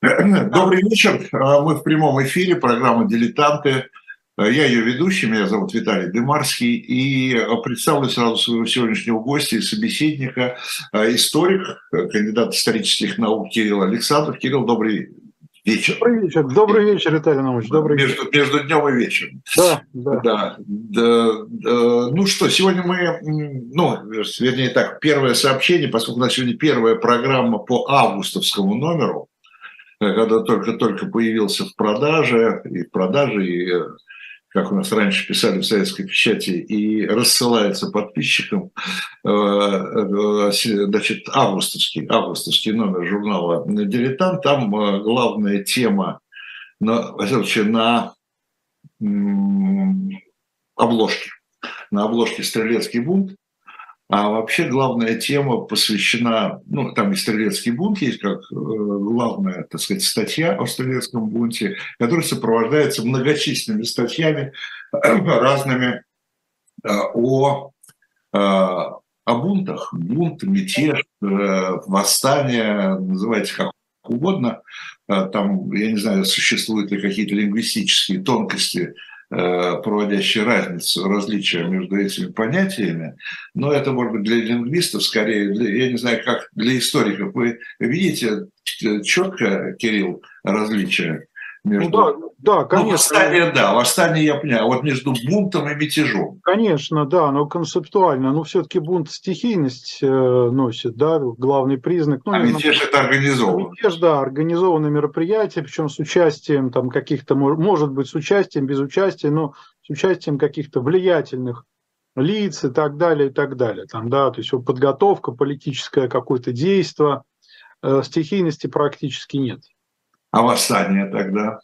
Добрый вечер. Мы в прямом эфире, программа «Дилетанты». Я ее ведущий, меня зовут Виталий Дымарский, и представлю сразу своего сегодняшнего гостя и собеседника, историк, кандидат исторических наук Кирилл Александров. Кирилл, добрый вечер. Добрый вечер, добрый вечер, Виталий Иванович, добрый между, вечер. Между днем и вечером. Да, да. да, да, да. Ну что, сегодня мы, ну, вернее так, первое сообщение, поскольку у нас сегодня первая программа по августовскому номеру, когда только-только появился в продаже, и в продаже, и как у нас раньше писали в советской печати, и рассылается подписчикам, э, э, значит, августовский, августовский номер журнала «Дилетант». Там э, главная тема на, на обложке. На обложке «Стрелецкий бунт». А вообще главная тема посвящена, ну, там и стрелецкий бунт есть как э, главная, так сказать, статья о стрелецком бунте, которая сопровождается многочисленными статьями разными э, о, э, о бунтах. Бунт, мятеж, восстание, называйте как угодно. Там, я не знаю, существуют ли какие-то лингвистические тонкости Э, проводящие разницу, различия между этими понятиями, но это может быть для лингвистов скорее, для, я не знаю, как для историков. Вы видите четко, Кирилл, различия между... Ну, да, да, ну, конечно. Ну, восстание, да, восстание я понял. Вот между бунтом и мятежом. Конечно, да, но концептуально. Но все-таки бунт стихийность э, носит, да, главный признак. Ну, а мятеж это организованно. Мятеж, да, организованное мероприятие, причем с участием там каких-то, может быть, с участием, без участия, но с участием каких-то влиятельных лиц и так далее, и так далее. Там, да, то есть подготовка, политическое какое-то действие, э, стихийности практически нет. А восстание тогда?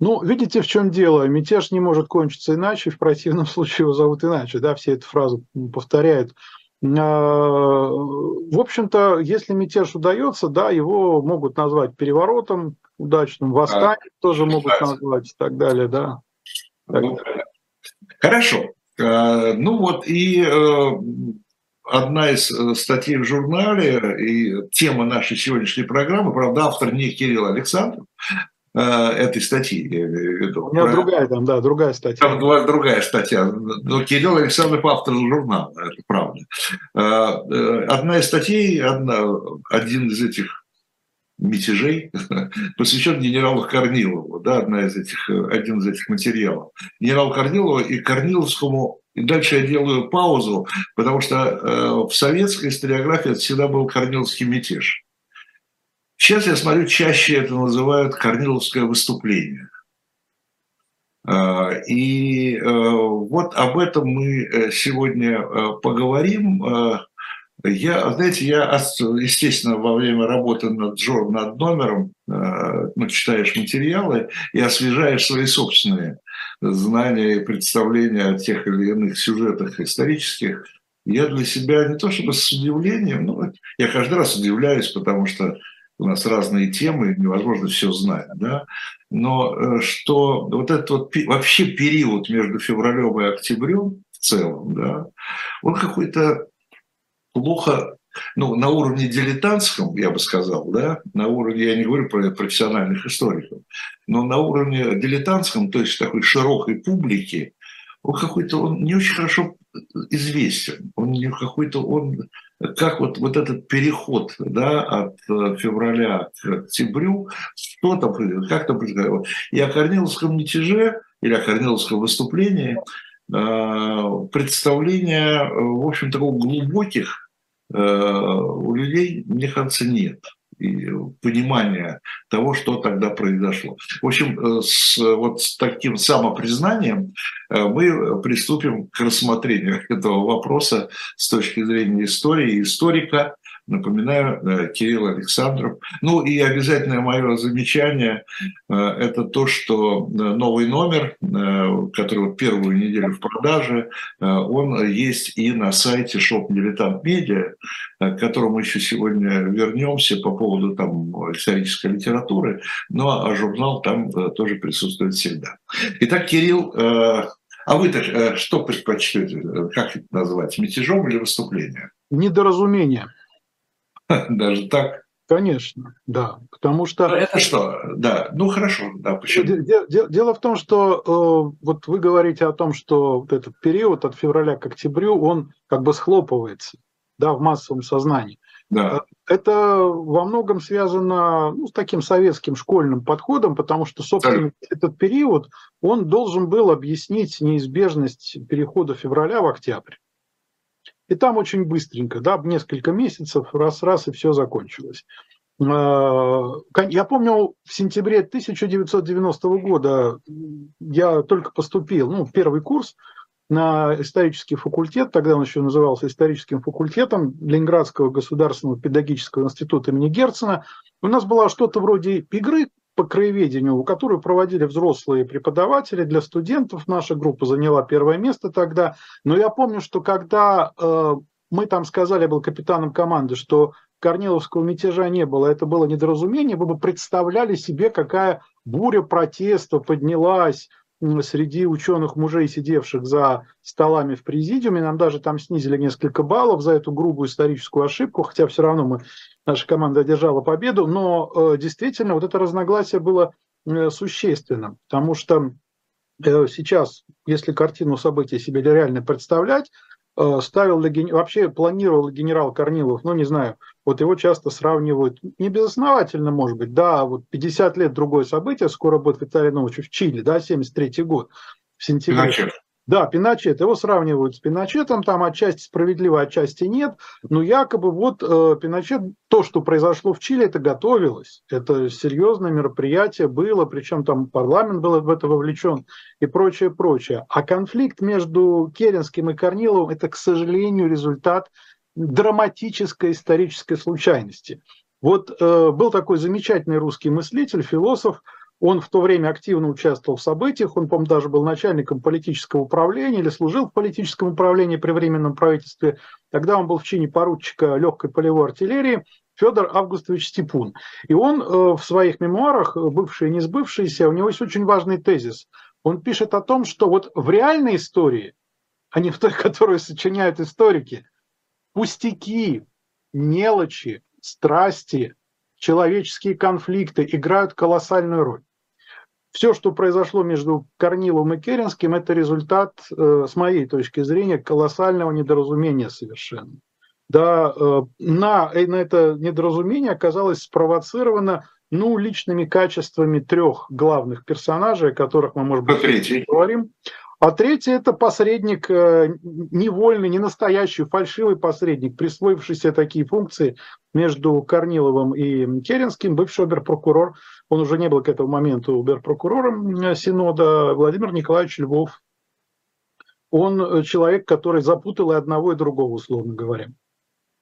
Ну, видите, в чем дело. Мятеж не может кончиться иначе, в противном случае его зовут иначе. Да, все эту фразу повторяют. А, в общем-то, если мятеж удается, да, его могут назвать переворотом удачным, восстанием а, тоже могут назвать и так далее, да. Так ну, Хорошо. А, ну вот и э, одна из э, статей в журнале и тема нашей сегодняшней программы, правда, автор не Кирилл Александров, э, этой статьи, я имею в виду. У меня Про... другая там, да, другая статья. Там другая статья. Но Кирилл Александров автор журнала, это правда. Э, одна из статей, одна, один из этих мятежей посвящен генералу Корнилову, да, одна из этих, один из этих материалов. Генералу Корнилову и Корниловскому дальше я делаю паузу, потому что э, в советской историографии это всегда был Корниловский мятеж. Сейчас я смотрю, чаще это называют Корниловское выступление. Э, и э, вот об этом мы сегодня поговорим. Я, знаете, я, естественно, во время работы над, над номером, ну, читаешь материалы и освежаешь свои собственные знания и представления о тех или иных сюжетах исторических, я для себя не то чтобы с удивлением, но я каждый раз удивляюсь, потому что у нас разные темы, невозможно все знать, да, но э, что вот этот вот вообще период между февралем и октябрем в целом, да, он какой-то плохо ну, на уровне дилетантском, я бы сказал, да, на уровне, я не говорю про профессиональных историков, но на уровне дилетантском, то есть такой широкой публики, он какой-то, он не очень хорошо известен, он не какой-то, он, как вот, вот этот переход, да, от э, февраля к октябрю, что там происходит, как там происходит. И о Корниловском мятеже или о Корниловском выступлении э, представление, э, в общем, такого глубоких у людей, мне кажется, нет понимания того, что тогда произошло. В общем, э, с, вот с таким самопризнанием э, мы приступим к рассмотрению этого вопроса с точки зрения истории, историка, Напоминаю, э, Кирилл Александров. Ну и обязательное мое замечание э, – это то, что э, новый номер, который первую неделю в продаже, он есть и на сайте Shop Dilettant Media, к которому еще сегодня вернемся по поводу там исторической литературы, ну а журнал там тоже присутствует всегда. Итак, Кирилл, а вы-то что предпочтете, как это назвать, мятежом или выступлением? Недоразумение. Даже так? Конечно, да, потому что... Ну, это что? Да, ну хорошо, да, почему? Дело, дело в том, что э, вот вы говорите о том, что вот этот период от февраля к октябрю, он как бы схлопывается, да, в массовом сознании. Да. Э, это во многом связано ну, с таким советским школьным подходом, потому что, собственно, да. этот период, он должен был объяснить неизбежность перехода февраля в октябрь. И там очень быстренько, да, несколько месяцев, раз-раз, и все закончилось. А, я помню, в сентябре 1990 года я только поступил, ну, первый курс на исторический факультет, тогда он еще назывался историческим факультетом Ленинградского государственного педагогического института имени Герцена. У нас была что-то вроде игры по краеведению, которую проводили взрослые преподаватели для студентов. Наша группа заняла первое место тогда. Но я помню, что когда э, мы там сказали, был капитаном команды, что Корниловского мятежа не было, это было недоразумение, вы бы представляли себе, какая буря протеста поднялась среди ученых мужей, сидевших за столами в президиуме. Нам даже там снизили несколько баллов за эту грубую историческую ошибку, хотя все равно мы, наша команда одержала победу. Но э, действительно вот это разногласие было э, существенным, потому что э, сейчас, если картину событий себе реально представлять, ставил ли, вообще планировал генерал Корнилов, ну не знаю, вот его часто сравнивают, не безосновательно, может быть, да, вот 50 лет другое событие, скоро будет Виталий Нович в Чили, да, 73 год, в сентябре. Пиночет. Да, Пиночет. Его сравнивают с Пиночетом, там отчасти справедливо, отчасти нет. Но якобы вот э, Пиночет, то, что произошло в Чили, это готовилось. Это серьезное мероприятие было, причем там парламент был в это вовлечен и прочее, прочее. А конфликт между Керенским и Корниловым – это, к сожалению, результат драматической исторической случайности. Вот э, был такой замечательный русский мыслитель, философ он в то время активно участвовал в событиях, он, по-моему, даже был начальником политического управления или служил в политическом управлении при Временном правительстве. Тогда он был в чине поручика легкой полевой артиллерии Федор Августович Степун. И он э, в своих мемуарах, бывшие и не сбывшиеся, у него есть очень важный тезис. Он пишет о том, что вот в реальной истории, а не в той, которую сочиняют историки, пустяки, мелочи, страсти, человеческие конфликты играют колоссальную роль. Все, что произошло между Корниловым и Керенским, это результат, э, с моей точки зрения, колоссального недоразумения совершенно. Да, э, на, э, на это недоразумение оказалось спровоцировано ну, личными качествами трех главных персонажей, о которых мы, может быть, говорим. А третий – это посредник э, невольный, не настоящий, фальшивый посредник, присвоившийся такие функции между Корниловым и Керенским, бывший оберпрокурор, он уже не был к этому моменту оберпрокурором Синода, Владимир Николаевич Львов. Он э, человек, который запутал и одного, и другого, условно говоря.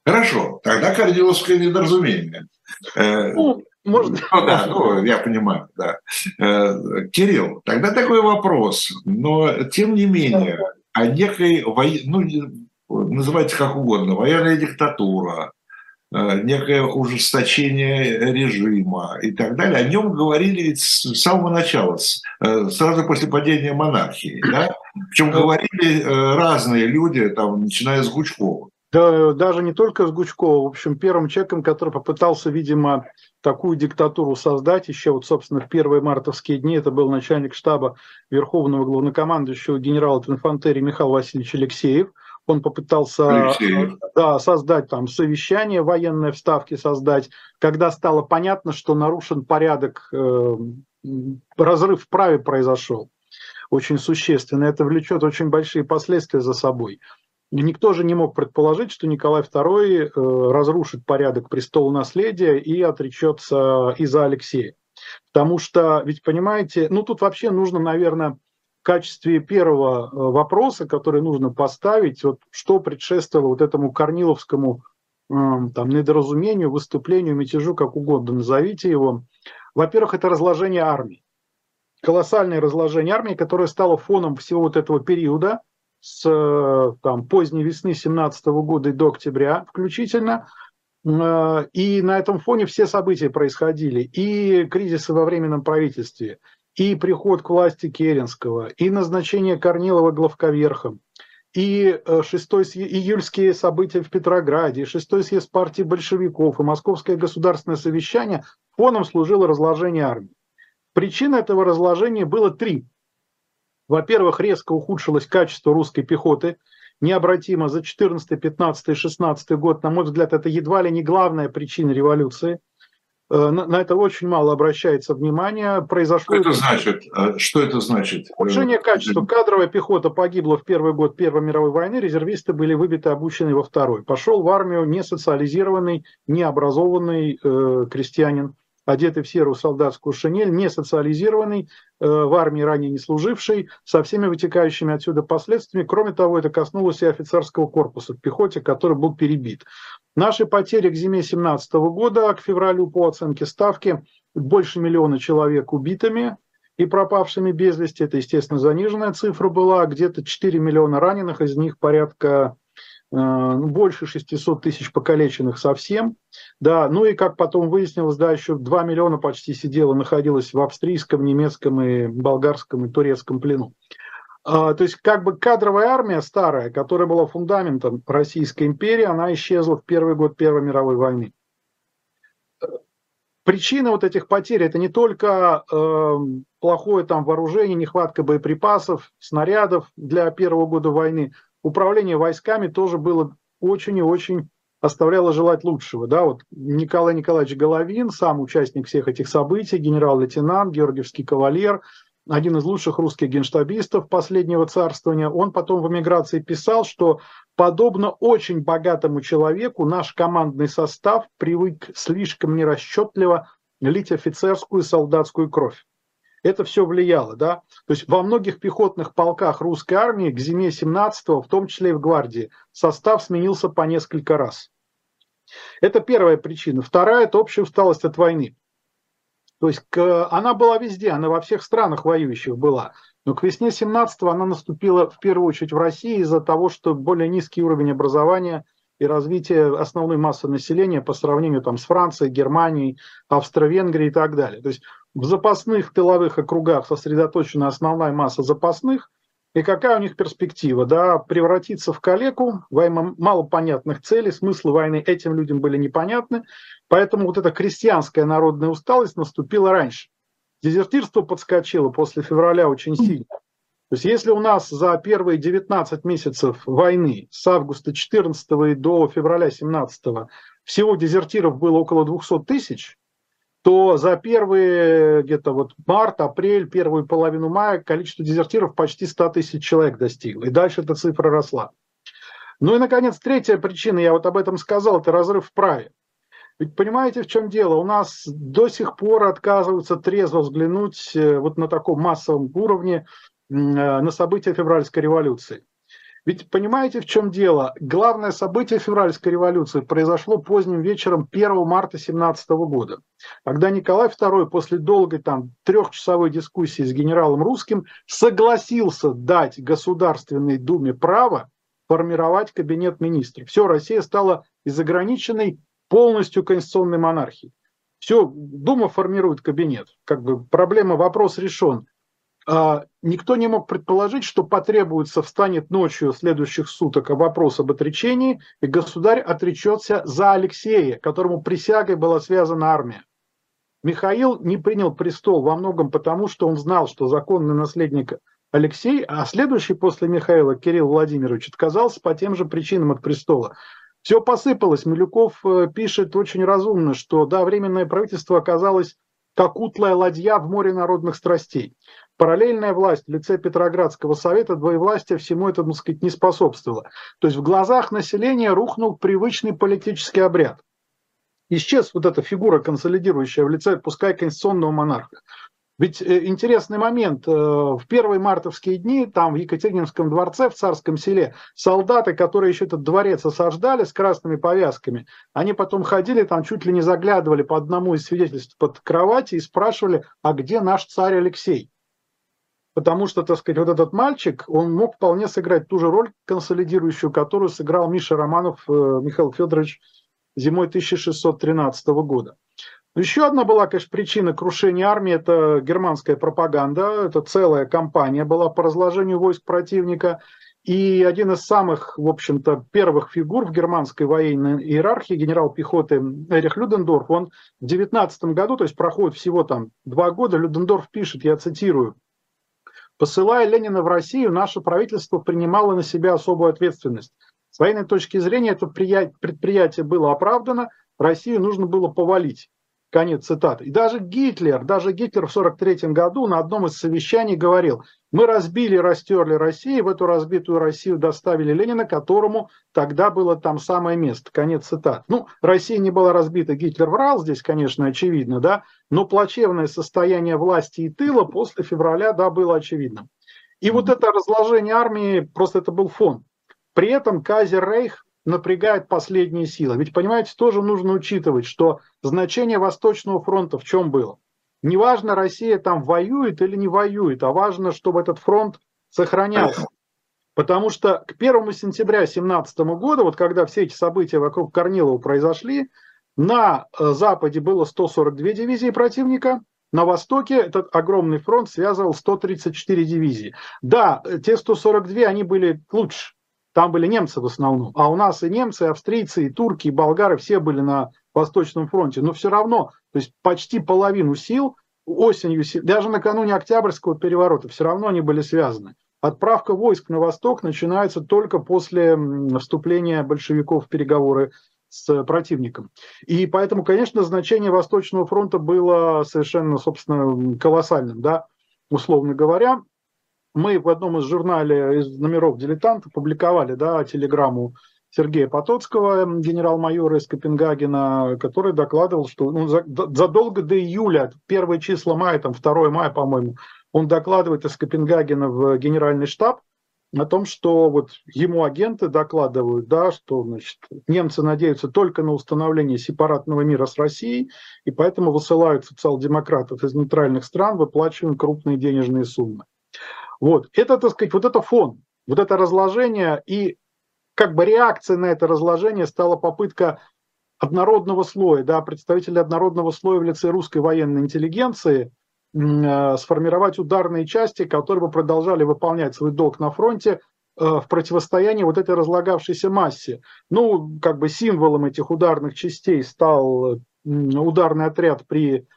Хорошо, тогда Корниловское недоразумение. Э, ну, можно? Ну да, ну, я понимаю, да. Э, Кирилл, тогда такой вопрос, но тем не менее, о некой, ну, называйте как угодно, военная диктатура, э, некое ужесточение режима и так далее, о нем говорили с самого начала, э, сразу после падения монархии, да? Причем говорили разные люди, там, начиная с Гучкова. Да, даже не только с Гучкова. В общем, первым человеком, который попытался, видимо, такую диктатуру создать, еще вот, собственно, в первые мартовские дни, это был начальник штаба Верховного главнокомандующего генерала инфантерии Михаил Васильевич Алексеев. Он попытался Алексеев. да, создать там совещание, военные вставки создать, когда стало понятно, что нарушен порядок, э, разрыв в праве произошел очень существенно. Это влечет очень большие последствия за собой. Никто же не мог предположить, что Николай II э, разрушит порядок престола наследия и отречется из-за Алексея. Потому что, ведь понимаете, ну тут вообще нужно, наверное, в качестве первого э, вопроса, который нужно поставить, вот что предшествовало вот этому Корниловскому там, недоразумению, выступлению, мятежу, как угодно назовите его. Во-первых, это разложение армии. Колоссальное разложение армии, которое стало фоном всего вот этого периода – с э, там, поздней весны 2017 года и до октября включительно. Э, и на этом фоне все события происходили. И кризисы во временном правительстве, и приход к власти Керенского, и назначение Корнилова главковерхом, и 6 июльские события в Петрограде, и 6 съезд партии большевиков, и Московское государственное совещание фоном служило разложение армии. Причин этого разложения было три. Во-первых, резко ухудшилось качество русской пехоты, необратимо за 14, 15, 16 год. На мой взгляд, это едва ли не главная причина революции. Э, на это очень мало обращается внимание. Произошло... Что это значит? Э, что это значит? Ухудшение качества. Кадровая пехота погибла в первый год Первой мировой войны, резервисты были выбиты, обучены во второй. Пошел в армию не социализированный, не образованный э, крестьянин одетый в серую солдатскую шинель, не социализированный, э, в армии ранее не служивший, со всеми вытекающими отсюда последствиями. Кроме того, это коснулось и офицерского корпуса в пехоте, который был перебит. Наши потери к зиме 2017 года, к февралю по оценке ставки, больше миллиона человек убитыми и пропавшими без вести. Это, естественно, заниженная цифра была. Где-то 4 миллиона раненых, из них порядка больше 600 тысяч покалеченных совсем. Да, ну и как потом выяснилось, да, еще 2 миллиона почти сидело, находилось в австрийском, немецком и болгарском и турецком плену. А, то есть как бы кадровая армия старая, которая была фундаментом Российской империи, она исчезла в первый год Первой мировой войны. Причина вот этих потерь это не только э, плохое там вооружение, нехватка боеприпасов, снарядов для первого года войны. Управление войсками тоже было очень и очень оставляло желать лучшего. Да? Вот Николай Николаевич Головин, сам участник всех этих событий, генерал-лейтенант, георгиевский кавалер, один из лучших русских генштабистов последнего царствования, он потом в эмиграции писал, что подобно очень богатому человеку наш командный состав привык слишком нерасчетливо лить офицерскую и солдатскую кровь. Это все влияло, да. То есть во многих пехотных полках русской армии к зиме 17-го, в том числе и в гвардии, состав сменился по несколько раз. Это первая причина. Вторая – это общая усталость от войны. То есть к, она была везде, она во всех странах воюющих была. Но к весне 17-го она наступила в первую очередь в России из-за того, что более низкий уровень образования и развития основной массы населения по сравнению там, с Францией, Германией, Австро-Венгрией и так далее. То есть в запасных тыловых округах сосредоточена основная масса запасных – и какая у них перспектива? Да, превратиться в калеку во имя малопонятных целей, смыслы войны этим людям были непонятны, поэтому вот эта крестьянская народная усталость наступила раньше. Дезертирство подскочило после февраля очень сильно. То есть если у нас за первые 19 месяцев войны с августа 14 и до февраля 17 всего дезертиров было около 200 тысяч, то за первые где-то вот март, апрель, первую половину мая количество дезертиров почти 100 тысяч человек достигло. И дальше эта цифра росла. Ну и, наконец, третья причина, я вот об этом сказал, это разрыв в праве. Ведь понимаете, в чем дело? У нас до сих пор отказываются трезво взглянуть э, вот на таком массовом уровне на события февральской революции. Ведь понимаете, в чем дело? Главное событие февральской революции произошло поздним вечером 1 марта 17 года, когда Николай II после долгой там трехчасовой дискуссии с генералом Русским согласился дать Государственной Думе право формировать кабинет министров. Все, Россия стала из ограниченной полностью конституционной монархией. Все, Дума формирует кабинет. Как бы проблема, вопрос решен. А, никто не мог предположить, что потребуется, встанет ночью следующих суток вопрос об отречении, и государь отречется за Алексея, которому присягой была связана армия. Михаил не принял престол во многом потому, что он знал, что законный наследник Алексей, а следующий после Михаила Кирилл Владимирович отказался по тем же причинам от престола. Все посыпалось. Милюков э, пишет очень разумно, что да, временное правительство оказалось как утлая ладья в море народных страстей. Параллельная власть в лице Петроградского совета двоевластия всему этому, сказать, не способствовала. То есть в глазах населения рухнул привычный политический обряд. Исчез вот эта фигура, консолидирующая в лице, пускай конституционного монарха. Ведь э, интересный момент, э, в первые мартовские дни там в Екатерининском дворце, в Царском селе, солдаты, которые еще этот дворец осаждали с красными повязками, они потом ходили там, чуть ли не заглядывали по одному из свидетельств под кровати и спрашивали, а где наш царь Алексей? Потому что, так сказать, вот этот мальчик, он мог вполне сыграть ту же роль консолидирующую, которую сыграл Миша Романов э, Михаил Федорович зимой 1613 года. Еще одна была, конечно, причина крушения армии – это германская пропаганда. Это целая кампания была по разложению войск противника. и один из самых, в общем-то, первых фигур в германской военной иерархии, генерал пехоты Эрих Людендорф, он в 19 году, то есть проходит всего там два года, Людендорф пишет, я цитирую, «Посылая Ленина в Россию, наше правительство принимало на себя особую ответственность. С военной точки зрения это предприятие было оправдано, Россию нужно было повалить. Конец цитаты. И даже Гитлер, даже Гитлер в 1943 году на одном из совещаний говорил, мы разбили, растерли Россию, в эту разбитую Россию доставили Ленина, которому тогда было там самое место. Конец цитат. Ну, Россия не была разбита, Гитлер врал здесь, конечно, очевидно, да, но плачевное состояние власти и тыла после февраля, да, было очевидным. И вот это разложение армии, просто это был фон. При этом Казер Рейх напрягает последние силы. Ведь, понимаете, тоже нужно учитывать, что значение Восточного фронта в чем было. Неважно, Россия там воюет или не воюет, а важно, чтобы этот фронт сохранялся. Потому что к 1 сентября 2017 года, вот когда все эти события вокруг Корнилова произошли, на э, Западе было 142 дивизии противника, на Востоке этот огромный фронт связывал 134 дивизии. Да, те 142, они были лучше, там были немцы в основном. А у нас и немцы, и австрийцы, и турки, и болгары все были на Восточном фронте. Но все равно, то есть почти половину сил осенью, даже накануне Октябрьского переворота, все равно они были связаны. Отправка войск на восток начинается только после вступления большевиков в переговоры с противником. И поэтому, конечно, значение Восточного фронта было совершенно, собственно, колоссальным, да, условно говоря мы в одном из журнале, из номеров «Дилетанта» публиковали да, телеграмму Сергея Потоцкого, генерал-майора из Копенгагена, который докладывал, что ну, задолго до июля, первые числа мая, там 2 мая, по-моему, он докладывает из Копенгагена в генеральный штаб о том, что вот ему агенты докладывают, да, что значит, немцы надеются только на установление сепаратного мира с Россией, и поэтому высылают социал-демократов из нейтральных стран, выплачивая крупные денежные суммы. Вот, это, так сказать, вот это фон, вот это разложение, и как бы реакция на это разложение стала попытка однородного слоя, да, представителей однородного слоя в лице русской военной интеллигенции э, сформировать ударные части, которые бы продолжали выполнять свой долг на фронте э, в противостоянии вот этой разлагавшейся массе. Ну, как бы символом этих ударных частей стал ударный отряд при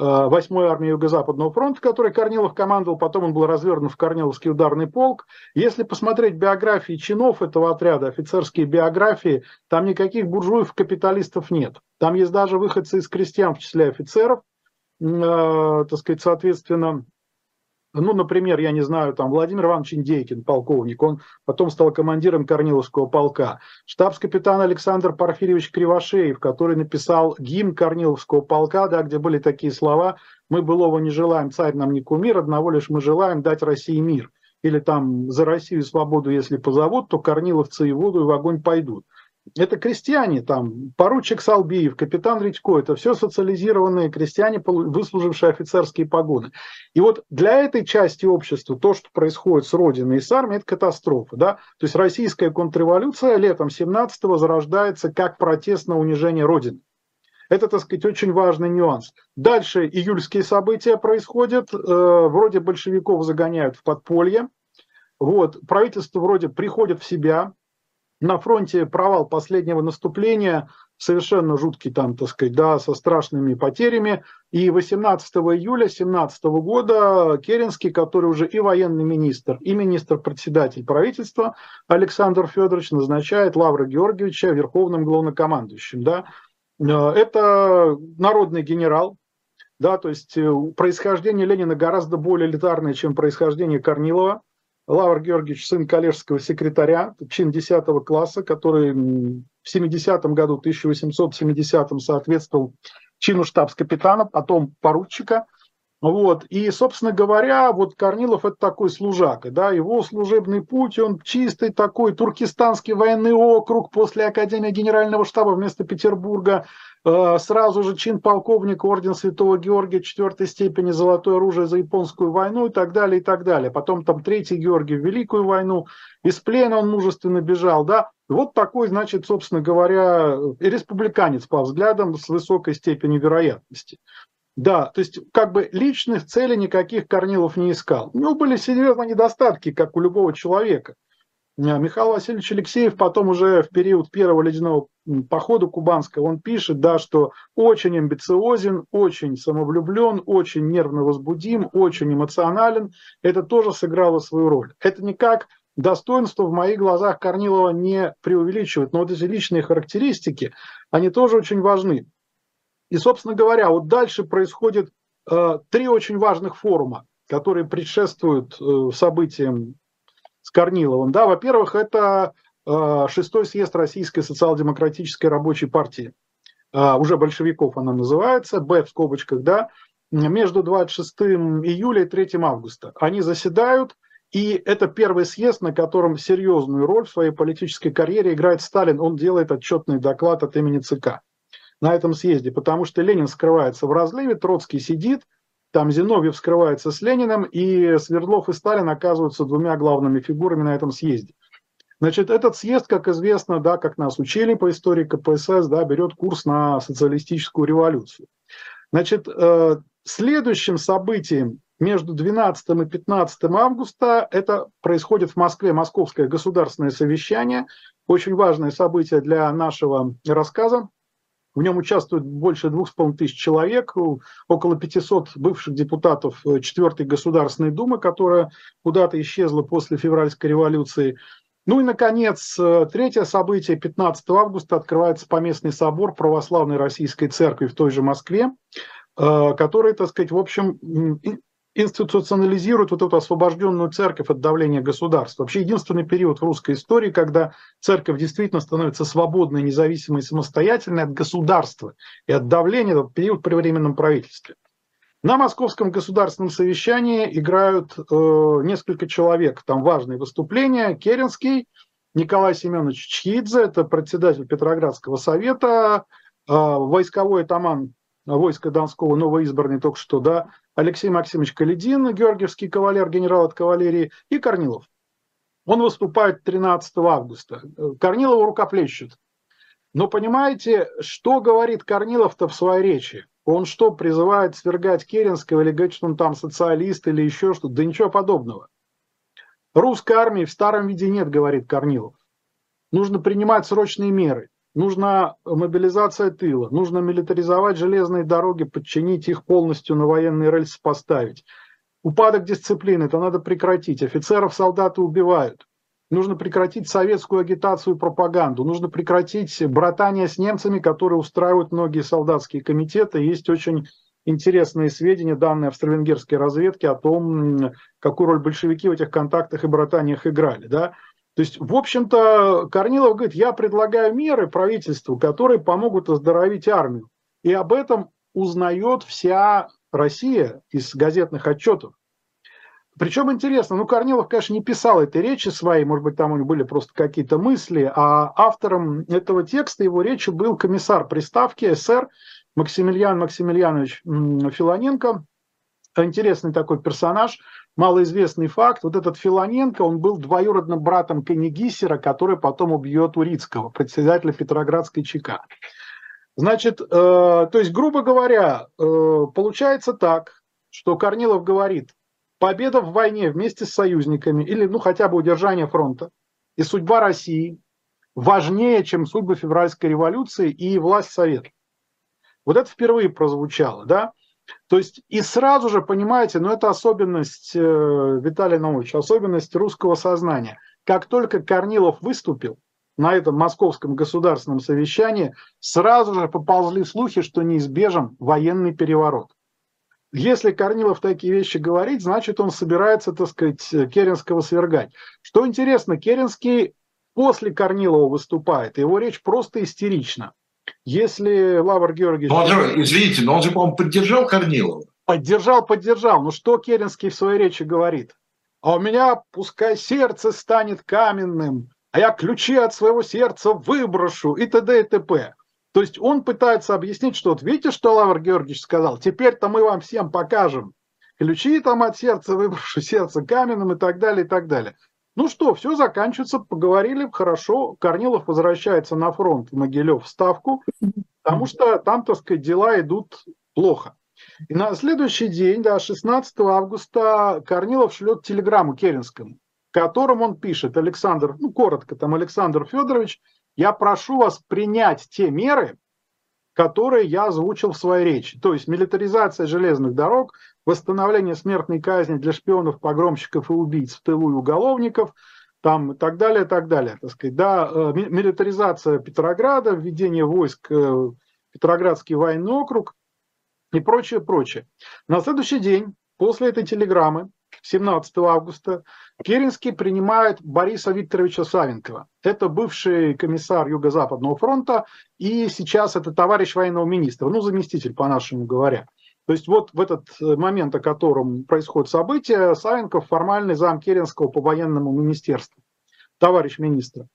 8-й армии Юго-Западного фронта, который Корнилов командовал, потом он был развернут в Корниловский ударный полк. Если посмотреть биографии чинов этого отряда, офицерские биографии, там никаких буржуев-капиталистов нет. Там есть даже выходцы из крестьян в числе офицеров, э, так сказать, соответственно, ну, например, я не знаю, там Владимир Иванович Индейкин, полковник, он потом стал командиром Корниловского полка. Штабс-капитан Александр Порфирьевич Кривошеев, который написал гимн Корниловского полка, да, где были такие слова «Мы былого не желаем, царь нам не кумир, одного лишь мы желаем дать России мир». Или там «За Россию и свободу, если позовут, то корниловцы и воду и в огонь пойдут» это крестьяне, там, поручик Салбиев, капитан Редько, это все социализированные крестьяне, выслужившие офицерские погоны. И вот для этой части общества то, что происходит с Родиной и с армией, это катастрофа. Да? То есть российская контрреволюция летом 17-го зарождается как протест на унижение Родины. Это, так сказать, очень важный нюанс. Дальше июльские события происходят. Э, вроде большевиков загоняют в подполье. Вот, правительство вроде приходит в себя, на фронте провал последнего наступления, совершенно жуткий там, так сказать, да, со страшными потерями. И 18 июля 2017 года Керенский, который уже и военный министр, и министр-председатель правительства Александр Федорович назначает Лавра Георгиевича верховным главнокомандующим. Да. Э, это народный генерал, да, то есть э, происхождение Ленина гораздо более элитарное, чем происхождение Корнилова. Лавр Георгиевич, сын коллежского секретаря, чин 10 класса, который в 70-м году, 1870-м, соответствовал чину штабс-капитана, потом поручика. Вот. И, собственно говоря, вот Корнилов это такой служака, да, его служебный путь, он чистый такой туркестанский военный округ после Академии Генерального штаба вместо Петербурга, сразу же чин полковника орден Святого Георгия четвертой степени золотое оружие за японскую войну и так далее, и так далее. Потом там третий Георгий в Великую войну. Из плена он мужественно бежал, да. Вот такой, значит, собственно говоря, республиканец по взглядам с высокой степенью вероятности. Да, то есть как бы личных целей никаких Корнилов не искал. У него были серьезные недостатки, как у любого человека. Михаил Васильевич Алексеев потом уже в период первого ледяного похода кубанского, он пишет, да, что очень амбициозен, очень самовлюблен, очень нервно возбудим, очень эмоционален. Это тоже сыграло свою роль. Это никак достоинство в моих глазах Корнилова не преувеличивает, но вот эти личные характеристики, они тоже очень важны. И, собственно говоря, вот дальше происходит э, три очень важных форума, которые предшествуют э, событиям с Корниловым. Да, во-первых, это э, шестой съезд Российской социал-демократической рабочей партии. Э, уже большевиков она называется, Б в скобочках, да, между 26 июля и 3 августа. Они заседают, и это первый съезд, на котором серьезную роль в своей политической карьере играет Сталин. Он делает отчетный доклад от имени ЦК на этом съезде, потому что Ленин скрывается в разливе, Троцкий сидит – там Зиновьев скрывается с Лениным, и Свердлов и Сталин оказываются двумя главными фигурами на этом съезде. Значит, этот съезд, как известно, да, как нас учили по истории КПСС, да, берет курс на социалистическую революцию. Значит, э, следующим событием между 12 и 15 августа это происходит в Москве Московское государственное совещание, очень важное событие для нашего рассказа. В нем участвует больше двух с половиной тысяч человек, около 500 бывших депутатов 4 Государственной Думы, которая куда-то исчезла после февральской революции. Ну и, наконец, третье событие. 15 августа открывается поместный собор Православной Российской Церкви в той же Москве, э, который, так сказать, в общем, институционализирует вот эту освобожденную церковь от давления государства. Вообще единственный период в русской истории, когда церковь действительно становится свободной, независимой, самостоятельной от государства и от давления, это период при временном правительстве. На Московском государственном совещании играют э, несколько человек. Там важные выступления. Керенский, Николай Семенович Чхидзе, это председатель Петроградского совета, э, войсковой атаман войска Донского, новоизбранный только что, да, Алексей Максимович Каледин, георгиевский кавалер, генерал от кавалерии, и Корнилов. Он выступает 13 августа. Корнилова рукоплещут. Но понимаете, что говорит Корнилов-то в своей речи? Он что, призывает свергать Керенского или говорит, что он там социалист или еще что-то? Да ничего подобного. Русской армии в старом виде нет, говорит Корнилов. Нужно принимать срочные меры нужна мобилизация тыла, нужно милитаризовать железные дороги, подчинить их полностью на военные рельсы поставить. Упадок дисциплины, это надо прекратить. Офицеров солдаты убивают. Нужно прекратить советскую агитацию и пропаганду. Нужно прекратить братание с немцами, которые устраивают многие солдатские комитеты. Есть очень интересные сведения, данные австро-венгерской разведки о том, какую роль большевики в этих контактах и братаниях играли. Да? То есть, в общем-то, Корнилов говорит, я предлагаю меры правительству, которые помогут оздоровить армию. И об этом узнает вся Россия из газетных отчетов. Причем интересно, ну Корнилов, конечно, не писал этой речи своей, может быть, там у него были просто какие-то мысли, а автором этого текста, его речи был комиссар приставки СР Максимилиан Максимiliaнович Филоненко, интересный такой персонаж – малоизвестный факт, вот этот Филоненко, он был двоюродным братом Кеннигисера, который потом убьет Урицкого, председателя Петроградской ЧК. Значит, э, то есть, грубо говоря, э, получается так, что Корнилов говорит, победа в войне вместе с союзниками или, ну, хотя бы удержание фронта и судьба России важнее, чем судьба февральской революции и власть Совета. Вот это впервые прозвучало, да? То есть и сразу же, понимаете, ну это особенность, э, Виталий Наумович, особенность русского сознания. Как только Корнилов выступил на этом московском государственном совещании, сразу же поползли слухи, что неизбежен военный переворот. Если Корнилов такие вещи говорит, значит он собирается, так сказать, Керенского свергать. Что интересно, Керенский после Корнилова выступает, его речь просто истерична. Если Лавр Георгиевич... Но он же, извините, но он же, по-моему, поддержал Корнилова. Поддержал, поддержал. Ну что Керенский в своей речи говорит? А у меня пускай сердце станет каменным, а я ключи от своего сердца выброшу и т.д. и т.п. То есть он пытается объяснить, что вот видите, что Лавр Георгиевич сказал, теперь-то мы вам всем покажем. Ключи там от сердца выброшу, сердце каменным и так далее, и так далее. Ну что, все заканчивается, поговорили, хорошо. Корнилов возвращается на фронт Могилев в Ставку, потому что там, так сказать, дела идут плохо. И на следующий день, да, 16 августа, Корнилов шлет телеграмму Керенскому. в котором он пишет, Александр, ну коротко там, Александр Федорович, я прошу вас принять те меры, которые я озвучил в своей речи. То есть милитаризация железных дорог, восстановление смертной казни для шпионов, погромщиков и убийц в тылу и уголовников, там и так далее, так далее. Так сказать, да, э, милитаризация Петрограда, введение войск э, в Петроградский военный округ и прочее, прочее. На следующий день, после этой телеграммы, 17 августа, Керенский принимает Бориса Викторовича Савенкова. Это бывший комиссар Юго-Западного фронта и сейчас это товарищ военного министра, ну, заместитель, по-нашему говоря. То есть вот в этот э, момент, о котором происходит событие, Савенков формальный зам Керенского по военному министерству, товарищ министра.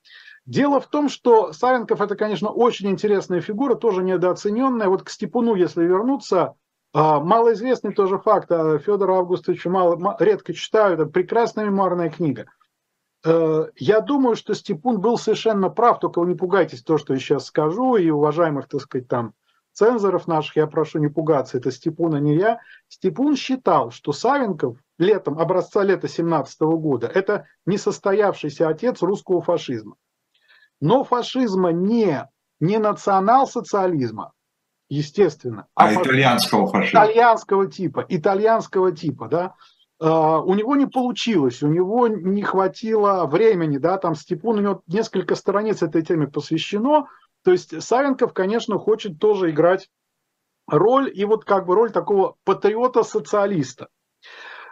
Дело в том, что Савенков это, конечно, очень интересная фигура, тоже недооцененная. Вот к Степуну, если вернуться, а, малоизвестный тоже факт, а Федора Августовича мало, редко читаю, это прекрасная мемуарная книга. Э, я думаю, что Степун был совершенно прав, только вы не пугайтесь то, что я сейчас скажу, и уважаемых, так сказать, там цензоров наших, я прошу не пугаться, это Степун, а не я. Степун считал, что Савенков летом, образца лета 17 года, это несостоявшийся отец русского фашизма. Но фашизма не, не национал-социализма, естественно. А, а итальянского фашизма. Итальянского типа, итальянского типа, да. Uh, у него не получилось, у него не хватило времени, да, там Степун, у него несколько страниц этой теме посвящено, то есть Савенков, конечно, хочет тоже играть роль, и вот как бы роль такого патриота-социалиста.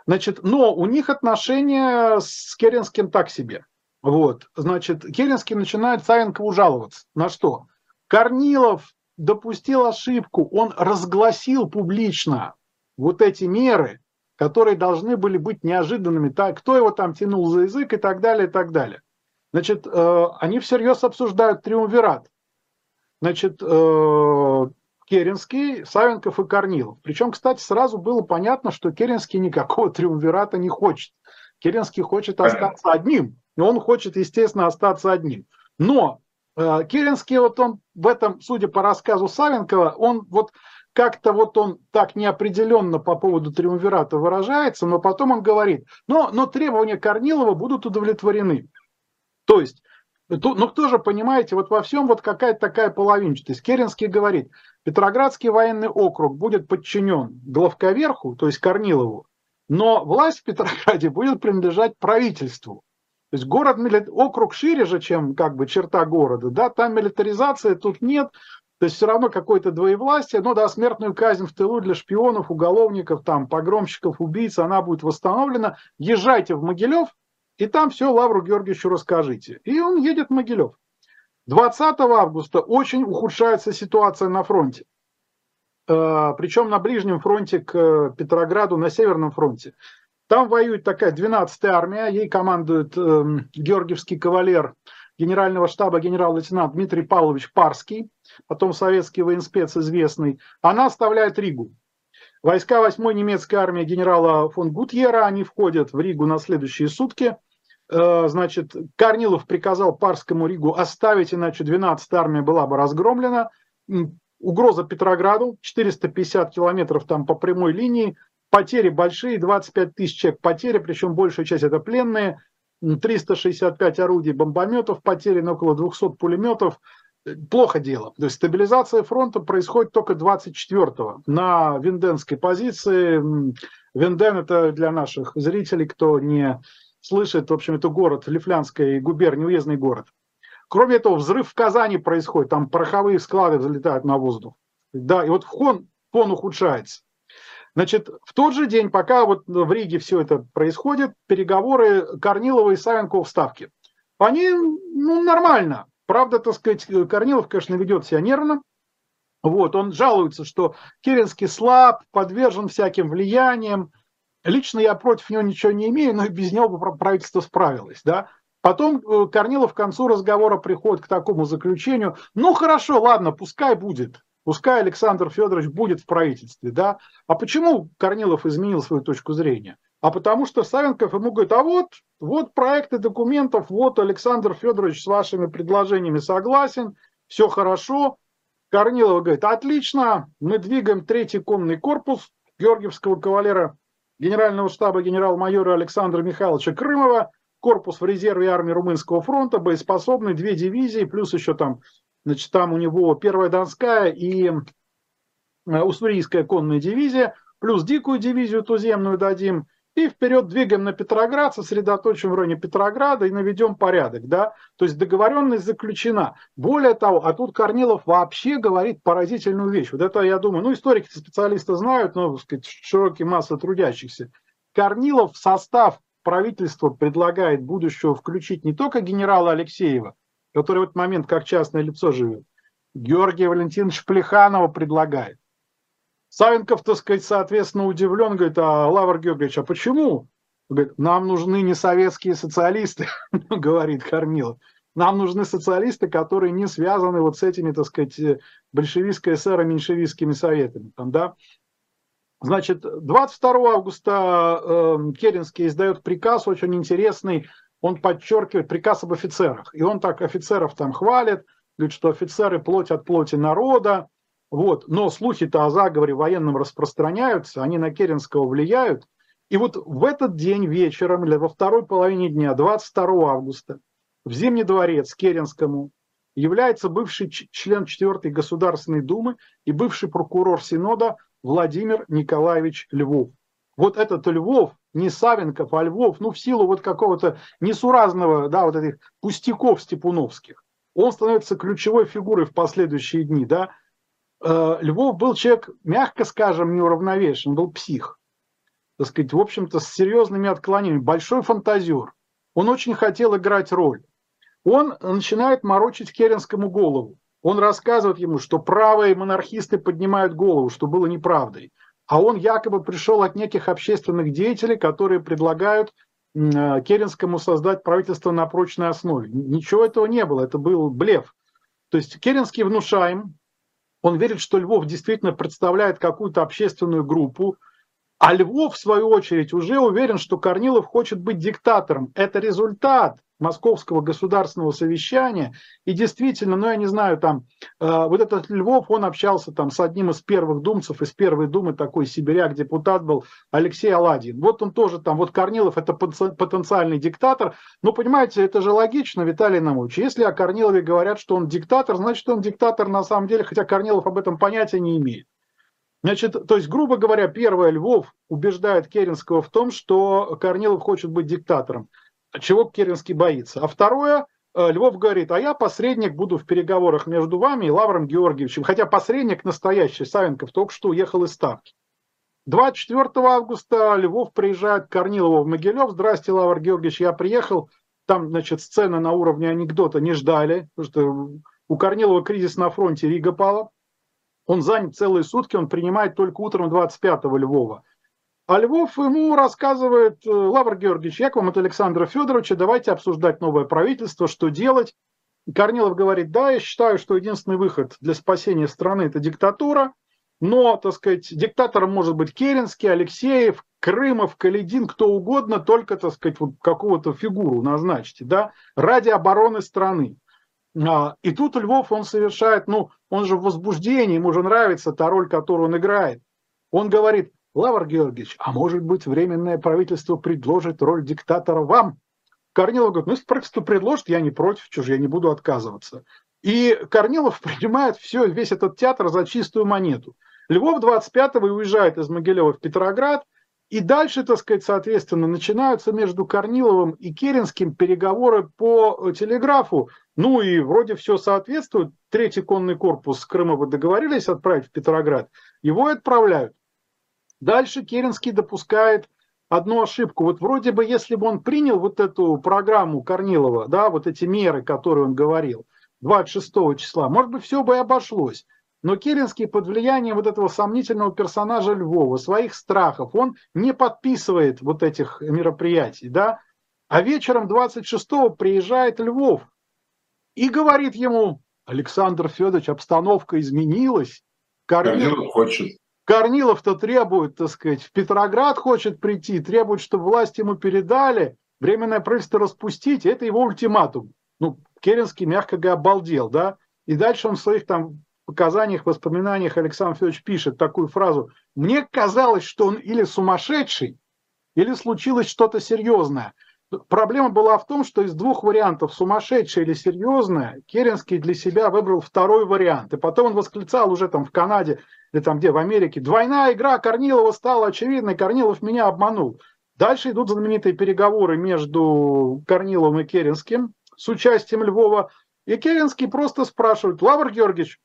Значит, но у них отношения с Керенским так себе. Вот, значит, Керенский начинает Савенкову жаловаться. На что? Корнилов допустил ошибку, он разгласил публично вот эти меры, которые должны были быть неожиданными, так, кто его там тянул за язык и так далее, и так далее. Значит, э, они всерьез обсуждают триумвират. Значит, э, Керенский, Савенков и Корнилов. Причем, кстати, сразу было понятно, что Керенский никакого триумвирата не хочет. Керенский хочет остаться одним. И он хочет, естественно, остаться одним. Но Э, Керенский, вот он в этом, судя по рассказу Савенкова, он вот как-то вот он так неопределенно по поводу триумвирата выражается, но потом он говорит, но, но требования Корнилова будут удовлетворены. То есть, ну кто же, понимаете, вот во всем вот какая-то такая половинчатость. Керенский говорит, Петроградский военный округ будет подчинен главковерху, то есть Корнилову, но власть в Петрограде будет принадлежать правительству. То есть город, округ шире же, чем как бы черта города, да, там милитаризации тут нет, то есть все равно какое-то двоевластие, ну да, смертную казнь в тылу для шпионов, уголовников, там, погромщиков, убийц, она будет восстановлена. Езжайте в Могилев, и там все Лавру Георгиевичу расскажите. И он едет в Могилев. 20 августа очень ухудшается ситуация на фронте. Э, Причем на ближнем фронте к Петрограду, на Северном фронте. Там воюет такая 12-я армия, ей командует э, Георгиевский кавалер генерального штаба генерал-лейтенант Дмитрий Павлович Парский, потом советский военспец известный. Она оставляет Ригу. Войска 8-й немецкой армии генерала фон Гутьера, они входят в Ригу на следующие сутки. Э, значит, Корнилов приказал Парскому Ригу оставить, иначе 12-я армия была бы разгромлена. Угроза Петрограду, 450 километров там по прямой линии, Потери большие, 25 тысяч человек потери, причем большая часть это пленные, 365 орудий бомбометов потеряно, около 200 пулеметов. Плохо дело. То есть стабилизация фронта происходит только 24-го на Винденской позиции. Винден это для наших зрителей, кто не слышит, в общем, это город Лифлянской губернии, уездный город. Кроме этого, взрыв в Казани происходит, там пороховые склады взлетают на воздух. Да, и вот фон, фон ухудшается. Значит, в тот же день, пока вот в Риге все это происходит, переговоры Корнилова и Савенкова в Ставке. Они, ну, нормально. Правда, так сказать, Корнилов, конечно, ведет себя нервно. Вот, он жалуется, что Керенский слаб, подвержен всяким влияниям. Лично я против него ничего не имею, но и без него правительство справилось, да. Потом э, Корнилов к концу разговора приходит к такому заключению, ну хорошо, ладно, пускай будет, Пускай Александр Федорович будет в правительстве, да. А почему Корнилов изменил свою точку зрения? А потому что Савенков ему говорит, а вот, вот проекты документов, вот Александр Федорович с вашими предложениями согласен, все хорошо. Корнилов говорит, отлично, мы двигаем третий конный корпус Георгиевского кавалера генерального штаба генерал-майора Александра Михайловича Крымова, корпус в резерве армии Румынского фронта, боеспособный, две дивизии, плюс еще там, значит, там у него первая Донская и э, Уссурийская конная дивизия, плюс дикую дивизию туземную дадим, и вперед двигаем на Петроград, сосредоточим в районе Петрограда и наведем порядок. Да? То есть договоренность заключена. Более того, а тут Корнилов вообще говорит поразительную вещь. Вот это, я думаю, ну, историки специалисты знают, но, так сказать, широкие массы трудящихся. Корнилов в состав правительства предлагает будущего включить не только генерала Алексеева, который в этот момент как частное лицо живет, Георгия Валентиновича Плеханова предлагает. Савенков, так сказать, соответственно, удивлен, говорит, а Лавр Георгиевич, а почему? Говорит, нам нужны не советские социалисты, говорит Корнилов. Нам нужны социалисты, которые не связаны вот с этими, так сказать, большевистской ССР и меньшевистскими советами. Там, да? Значит, 22 августа э, Керенский издает приказ очень интересный, он подчеркивает приказ об офицерах. И он так офицеров там хвалит, говорит, что офицеры плоть от плоти народа, вот. Но слухи-то о заговоре военном распространяются, они на Керенского влияют. И вот в этот день вечером, или во второй половине дня, 22 августа, в Зимний дворец Керенскому является бывший член 4 Государственной Думы и бывший прокурор Синода Владимир Николаевич Львов. Вот этот Львов, не Савенков, а Львов, ну в силу вот какого-то несуразного, да, вот этих пустяков степуновских, он становится ключевой фигурой в последующие дни, да, Львов был человек, мягко скажем, неуравновешен, он был псих. Так сказать, в общем-то, с серьезными отклонениями. Большой фантазер. Он очень хотел играть роль. Он начинает морочить Керенскому голову. Он рассказывает ему, что правые монархисты поднимают голову, что было неправдой. А он якобы пришел от неких общественных деятелей, которые предлагают э, Керенскому создать правительство на прочной основе. Ничего этого не было, это был блеф. То есть Керенский внушаем, он верит, что Львов действительно представляет какую-то общественную группу, а Львов, в свою очередь, уже уверен, что Корнилов хочет быть диктатором. Это результат Московского государственного совещания. И действительно, ну я не знаю, там, э, вот этот Львов, он общался там с одним из первых думцев, из первой думы, такой сибиряк, депутат был, Алексей Аладин. Вот он тоже там, вот Корнилов это потенциальный диктатор. Ну, понимаете, это же логично, Виталий Намович. Если о Корнилове говорят, что он диктатор, значит, он диктатор на самом деле, хотя Корнилов об этом понятия не имеет. Значит, то есть, грубо говоря, первое, Львов убеждает Керенского в том, что Корнилов хочет быть диктатором чего Керенский боится. А второе, э, Львов говорит, а я посредник буду в переговорах между вами и Лавром Георгиевичем. Хотя посредник настоящий, Савенков, только что уехал из Ставки. 24 августа Львов приезжает к Корнилову в Могилев. Здрасте, Лавр Георгиевич, я приехал. Там, значит, сцена на уровне анекдота не ждали, потому что у Корнилова кризис на фронте, Рига пала. Он занят целые сутки, он принимает только утром 25-го Львова. А Львов ему рассказывает, э, Лавр Георгиевич, я к вам от Александра Федоровича, давайте обсуждать новое правительство, что делать. Корнилов говорит, да, я считаю, что единственный выход для спасения страны – это диктатура, но, так сказать, диктатором может быть Керенский, Алексеев, Крымов, Каледин, кто угодно, только, так сказать, вот какого-то фигуру назначьте, да, ради обороны страны. А, и тут Львов, он совершает, ну, он же в возбуждении, ему же нравится та роль, которую он играет. Он говорит, Лавр Георгиевич, а может быть, временное правительство предложит роль диктатора вам? Корнилов говорит, ну, если правительство предложит, я не против, чужие, я не буду отказываться. И Корнилов принимает все, весь этот театр за чистую монету. Львов 25-го уезжает из Могилева в Петроград, и дальше, так сказать, соответственно, начинаются между Корниловым и Керенским переговоры по телеграфу. Ну и вроде все соответствует. Третий конный корпус Крымова договорились отправить в Петроград. Его отправляют. Дальше Керенский допускает одну ошибку. Вот вроде бы, если бы он принял вот эту программу Корнилова, да, вот эти меры, которые он говорил, 26 числа, может быть, все бы и обошлось. Но Керенский под влиянием вот этого сомнительного персонажа Львова, своих страхов, он не подписывает вот этих мероприятий, да. А вечером 26-го приезжает Львов и говорит ему, Александр Федорович, обстановка изменилась. Корнилов хочет. Корнилов-то требует, так сказать, в Петроград хочет прийти, требует, чтобы власть ему передали, временное правительство распустить, это его ультиматум. Ну, Керенский, мягко говоря, обалдел, да, и дальше он в своих там показаниях, воспоминаниях Александр Федорович пишет такую фразу. Мне казалось, что он или сумасшедший, или случилось что-то серьезное. Проблема была в том, что из двух вариантов, сумасшедшая или серьезная, Керенский для себя выбрал второй вариант. И потом он восклицал уже там в Канаде или там где, в Америке, двойная игра Корнилова стала очевидной, Корнилов меня обманул. Дальше идут знаменитые переговоры между Корниловым и Керенским с участием Львова. И Керенский просто спрашивает, Лавр Георгиевич,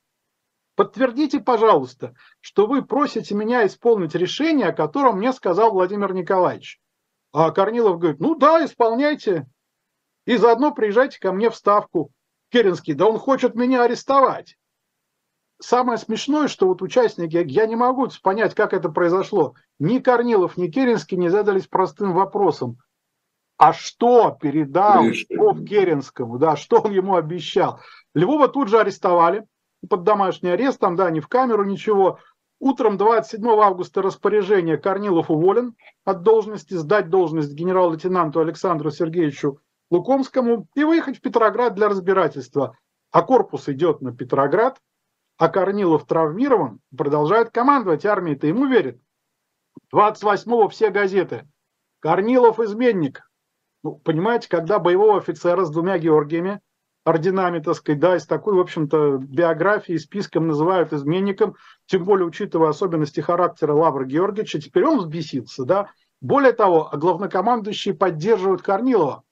подтвердите, пожалуйста, что вы просите меня исполнить решение, о котором мне сказал Владимир Николаевич. А Корнилов говорит, ну да, исполняйте. И заодно приезжайте ко мне в Ставку. Керенский, да он хочет меня арестовать. Самое смешное, что вот участники, я не могу понять, как это произошло. Ни Корнилов, ни Керенский не задались простым вопросом. А что передал Львов Керенскому? Да, что он ему обещал? Львова тут же арестовали под домашний арест, там, да, не в камеру, ничего. Утром 27 августа распоряжение Корнилов уволен от должности, сдать должность генерал-лейтенанту Александру Сергеевичу Лукомскому и выехать в Петроград для разбирательства. А корпус идет на Петроград, а Корнилов травмирован, продолжает командовать армией, ты ему верит. 28-го все газеты. Корнилов изменник. Ну, понимаете, когда боевого офицера с двумя Георгиями орденами, так сказать, да, и с такой, в общем-то, биографией, списком называют изменником, тем более учитывая особенности характера Лавра Георгиевича, теперь он взбесился, да. Более того, главнокомандующие поддерживают Корнилова.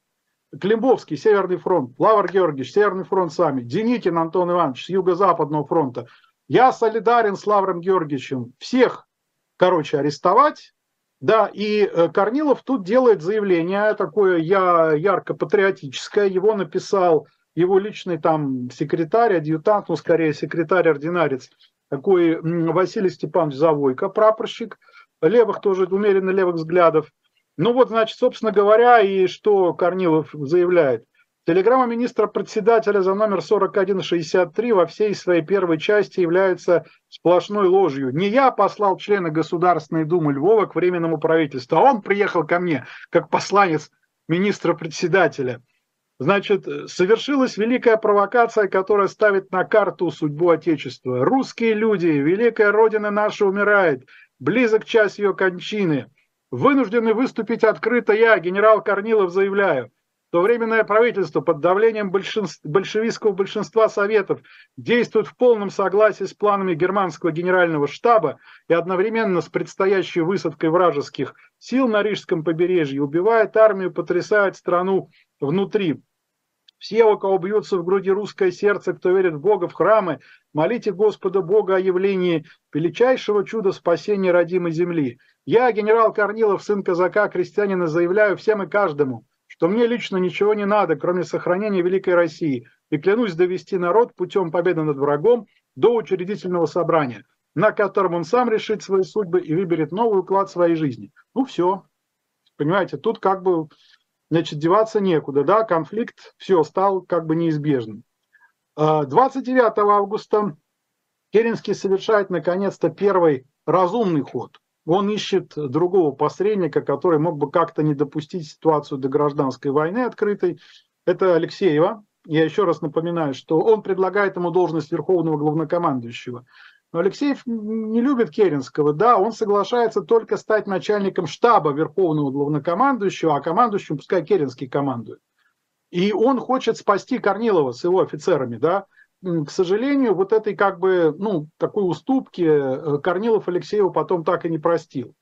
Климбовский, Северный фронт, Лавр Георгиевич, Северный фронт сами, Деникин Антон Иванович с Юго-Западного фронта. Я солидарен с Лавром Георгиевичем. Всех, короче, арестовать, да, и э, Корнилов тут делает заявление такое я ярко патриотическое. Его написал его личный там секретарь, адъютант, ну, скорее секретарь-ординарец, такой Василий Степанович Завойко, прапорщик, левых тоже, умеренно левых взглядов. Ну вот, значит, собственно говоря, и что Корнилов заявляет. Телеграмма министра-председателя за номер 4163 во всей своей первой части является сплошной ложью. Не я послал члена Государственной Думы Львова к Временному правительству, а он приехал ко мне как посланец министра-председателя – Значит, совершилась великая провокация, которая ставит на карту судьбу Отечества. Русские люди, великая Родина наша умирает, близок час ее кончины. Вынуждены выступить открыто я, генерал Корнилов, заявляю, что Временное правительство под давлением большинств, большевистского большинства советов действует в полном согласии с планами германского генерального штаба и одновременно с предстоящей высадкой вражеских сил на Рижском побережье убивает армию, потрясает страну внутри. Все, у кого бьется в груди русское сердце, кто верит в Бога, в храмы, молите Господа Бога о явлении величайшего чуда спасения родимой земли. Я, генерал Корнилов, сын казака, крестьянина, заявляю всем и каждому, что мне лично ничего не надо, кроме сохранения Великой России, и клянусь довести народ путем победы над врагом до учредительного собрания, на котором он сам решит свои судьбы и выберет новый уклад своей жизни. Ну все, понимаете, тут как бы значит, деваться некуда, да, конфликт, все, стал как бы неизбежным. 29 а, августа Керенский совершает наконец-то первый разумный ход. Он ищет другого посредника, который мог бы как-то не допустить ситуацию до гражданской войны открытой. Это Алексеева. Я еще раз напоминаю, что он предлагает ему должность верховного главнокомандующего. Но Алексеев не любит Керенского, да, он соглашается только стать начальником штаба Верховного Главнокомандующего, а командующим пускай Керенский командует. И он хочет спасти Корнилова с его офицерами, да. К сожалению, вот этой как бы, ну, такой уступки э, Корнилов Алексееву потом так и не простил.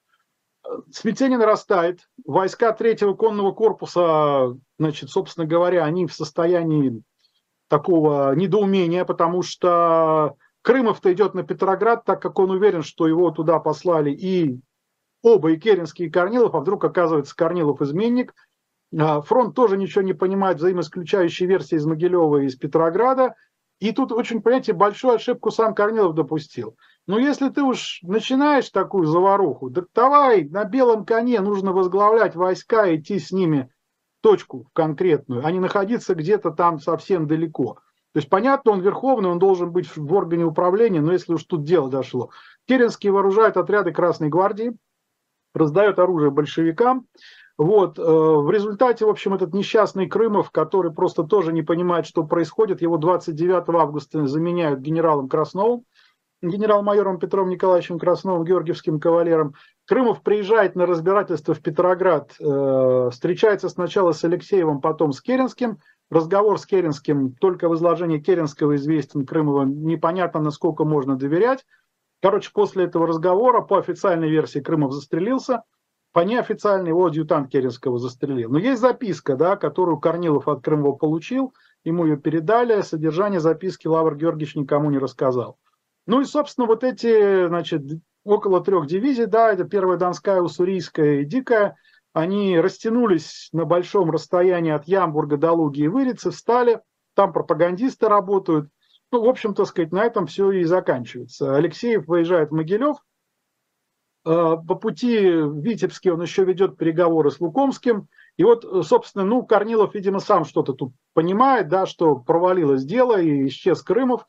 Смятение нарастает. Войска третьего конного корпуса, значит, собственно говоря, они в состоянии такого недоумения, потому что Крымов-то идет на Петроград, так как он уверен, что его туда послали и оба, и Керенский, и Корнилов, а вдруг оказывается Корнилов изменник. А, фронт тоже ничего не понимает, взаимоисключающие версии из Могилева и из Петрограда. И тут очень, понимаете, большую ошибку сам Корнилов допустил. Но если ты уж начинаешь такую заваруху, так давай на белом коне нужно возглавлять войска, идти с ними точку конкретную, а не находиться где-то там совсем далеко. То есть, понятно, он верховный, он должен быть в органе управления, но если уж тут дело дошло. Керенский вооружает отряды Красной Гвардии, раздает оружие большевикам. Вот. Э, в результате, в общем, этот несчастный Крымов, который просто тоже не понимает, что происходит, его 29 августа заменяют генералом Красновым, генерал-майором Петром Николаевичем Красновым, георгиевским кавалером. Крымов приезжает на разбирательство в Петроград, э, встречается сначала с Алексеевым, потом с Керенским. Разговор с Керенским только в изложении Керенского известен Крымова, непонятно, насколько можно доверять. Короче, после этого разговора по официальной версии Крымов застрелился, по неофициальной его адъютант Керенского застрелил. Но есть записка, да, которую Корнилов от Крымова получил, ему ее передали, содержание записки Лавр Георгиевич никому не рассказал. Ну и, собственно, вот эти, значит, около трех дивизий, да, это первая Донская, Уссурийская и Дикая, они растянулись на большом расстоянии от Ямбурга до Луги и Вырицы, встали, там пропагандисты работают. Ну, в общем-то, сказать, на этом все и заканчивается. Алексеев выезжает в Могилев, э, по пути в Витебске он еще ведет переговоры с Лукомским. И вот, собственно, ну, Корнилов, видимо, сам что-то тут понимает, да, что провалилось дело и исчез Крымов.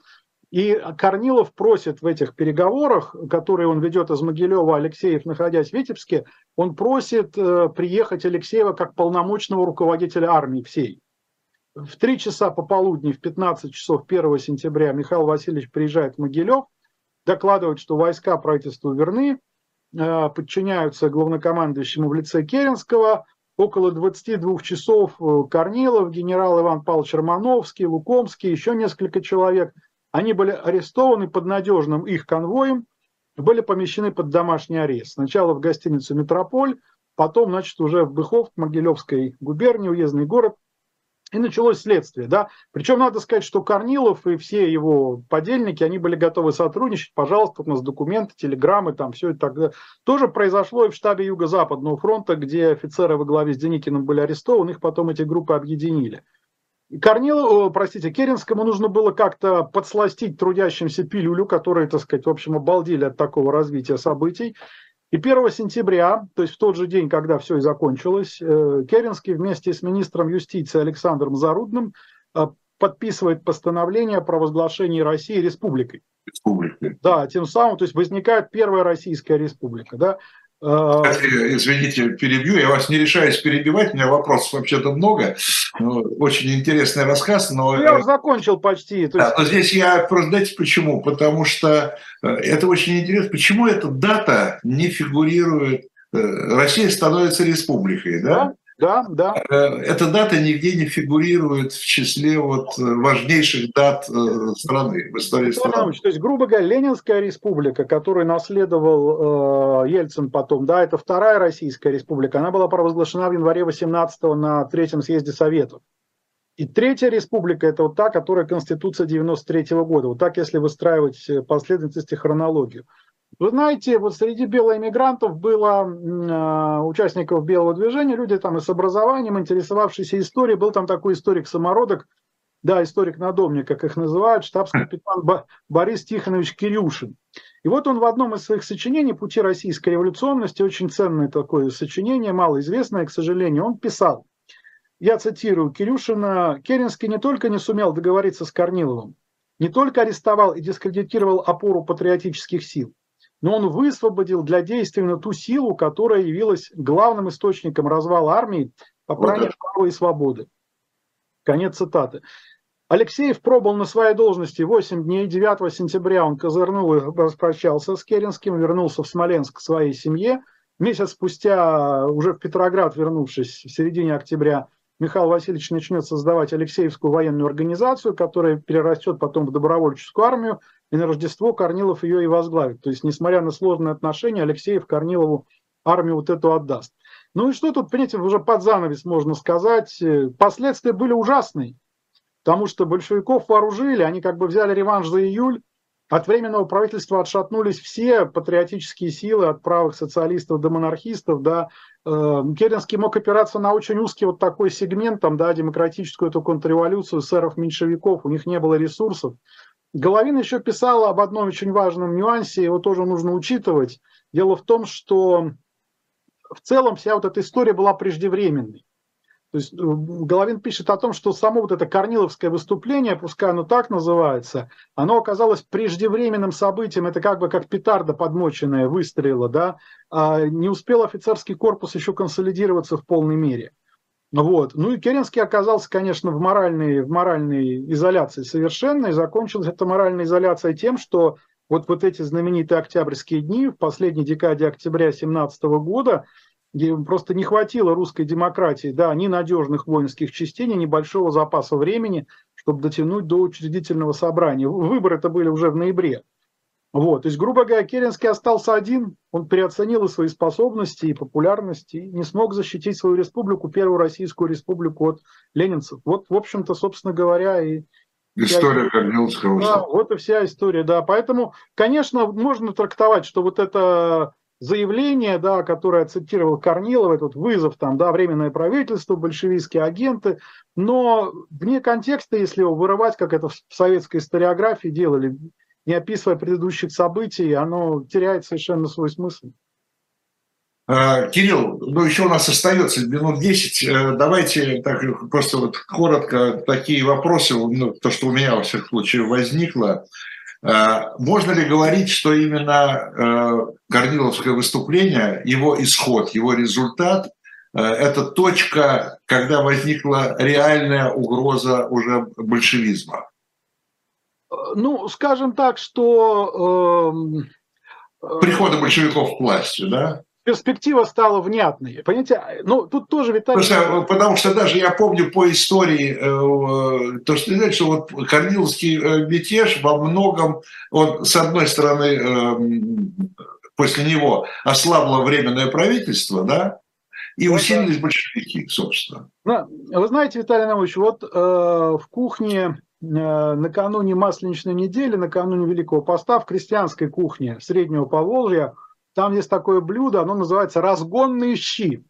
И Корнилов просит в этих переговорах, которые он ведет из Могилева, Алексеев, находясь в Витебске, он просит э, приехать Алексеева как полномочного руководителя армии всей. В 3 часа пополудни, в 15 часов 1 сентября Михаил Васильевич приезжает в Могилев, докладывает, что войска правительству верны, э, подчиняются главнокомандующему в лице Керенского. Около 22 часов э, Корнилов, генерал Иван Павлович Романовский, Лукомский, еще несколько человек – они были арестованы под надежным их конвоем, были помещены под домашний арест. Сначала в гостиницу «Метрополь», потом, значит, уже в Быхов, Могилевской губернии, уездный город, и началось следствие. Да? Причем надо сказать, что Корнилов и все его подельники, они были готовы сотрудничать. Пожалуйста, у нас документы, телеграммы, там все это тогда. Тоже произошло и в штабе Юго-Западного фронта, где офицеры во главе с Деникиным были арестованы, их потом эти группы объединили. Корнилову, простите, Керенскому нужно было как-то подсластить трудящимся пилюлю, которые, так сказать, в общем, обалдели от такого развития событий. И 1 сентября, то есть в тот же день, когда все и закончилось, э, Керенский вместе с министром юстиции Александром Зарудным э, подписывает постановление о провозглашении России республикой. Республикой. Да, тем самым, то есть возникает первая Российская республика. Да? А, извините, перебью, я вас не решаюсь перебивать, у меня вопросов вообще-то много, ну, очень интересный рассказ, но... Я уже закончил почти. Да, но здесь я просто, знаете почему? Потому что э, это очень интересно, почему эта дата не фигурирует, э, Россия становится республикой, да? Да? Да. Э, эта дата нигде не фигурирует в числе вот важнейших дат э, страны, в истории страны. То есть, грубо говоря, Ленинская республика, которую наследовал э, Ельцин потом, да, это вторая Российская республика, она была провозглашена в январе 18 на Третьем съезде Советов. И третья республика – это вот та, которая Конституция 93 -го года. Вот так, если выстраивать последовательность и хронологию. Вы знаете, вот среди белоэмигрантов было э, участников белого движения, люди там и с образованием, интересовавшиеся историей. Был там такой историк-самородок, да, историк-надомник, как их называют, штабс-капитан Борис Тихонович Кирюшин. И вот он в одном из своих сочинений «Пути российской революционности», очень ценное такое сочинение, малоизвестное, к сожалению, он писал, я цитирую Кирюшина, Керенский не только не сумел договориться с Корниловым, не только арестовал и дискредитировал опору патриотических сил, но он высвободил для действия на ту силу, которая явилась главным источником развала армии, попрания права и свободы. Конец цитаты. Алексеев пробыл на своей должности 8 дней. 9 сентября он козырнул и распрощался с Керенским, вернулся в Смоленск к своей семье. Месяц спустя, уже в Петроград вернувшись, в середине октября, Михаил Васильевич начнет создавать Алексеевскую военную организацию, которая перерастет потом в добровольческую армию, и на Рождество Корнилов ее и возглавит. То есть, несмотря на сложные отношения, Алексеев Корнилову армию вот эту отдаст. Ну и что тут, понимаете, уже под занавес можно сказать. Последствия были ужасные, потому что большевиков вооружили, они как бы взяли реванш за июль, от Временного правительства отшатнулись все патриотические силы, от правых социалистов до монархистов. Да. Э, Керенский мог опираться на очень узкий вот такой сегмент, там, да, демократическую эту контрреволюцию сэров-меньшевиков, у них не было ресурсов. Головин еще писал об одном очень важном нюансе, его тоже нужно учитывать. Дело в том, что в целом вся вот эта история была преждевременной. То есть э, Головин пишет о том, что само вот это корниловское выступление, пускай оно так называется, оно оказалось преждевременным событием, это как бы как петарда подмоченная выстрелила, да, а не успел офицерский корпус еще консолидироваться в полной мере. Вот. Ну и Керенский оказался, конечно, в моральной, в моральной изоляции совершенно, и закончилась эта моральная изоляция тем, что вот, вот эти знаменитые октябрьские дни, в последней декаде октября 17 года, просто не хватило русской демократии, да, ни надежных воинских частей, ни небольшого запаса времени, чтобы дотянуть до учредительного собрания. Выборы это были уже в ноябре. Вот, то есть, грубо говоря, Керенский остался один, он переоценил и свои способности, и популярность, и не смог защитить свою республику, первую российскую республику от ленинцев. Вот, в общем-то, собственно говоря, и... История Корниловского. Да, вот и вся история, да. Поэтому, конечно, можно трактовать, что вот это заявление, да, которое цитировал Корнилов, этот вызов, там, да, временное правительство, большевистские агенты, но вне контекста, если его вырывать, как это в советской историографии делали, не описывая предыдущих событий, оно теряет совершенно свой смысл. А, Кирилл, ну еще у нас остается минут 10. Э, давайте так просто вот коротко такие вопросы, ну, то, что у меня во всех случаях возникло. А, можно ли говорить, что именно э, Корниловское выступление, его исход, его результат э, – это точка, когда возникла реальная угроза уже большевизма? Ну, скажем так, что... Э, Прихода большевиков к власти, да? перспектива стала внятной. Понимаете, ну тут тоже Виталий... Потому что, потому что даже я помню по истории, э, то, что знаете, что вот Корниловский э, мятеж во многом, он, с одной стороны, э, после него ослабло временное правительство, да, и вот, усилились большевики, собственно. Ну, вы знаете, Виталий Наумович, вот э, в кухне Э, накануне Масленичной недели, накануне Великого Поста в крестьянской кухне Среднего Поволжья, там есть такое блюдо, оно называется «разгонные щи».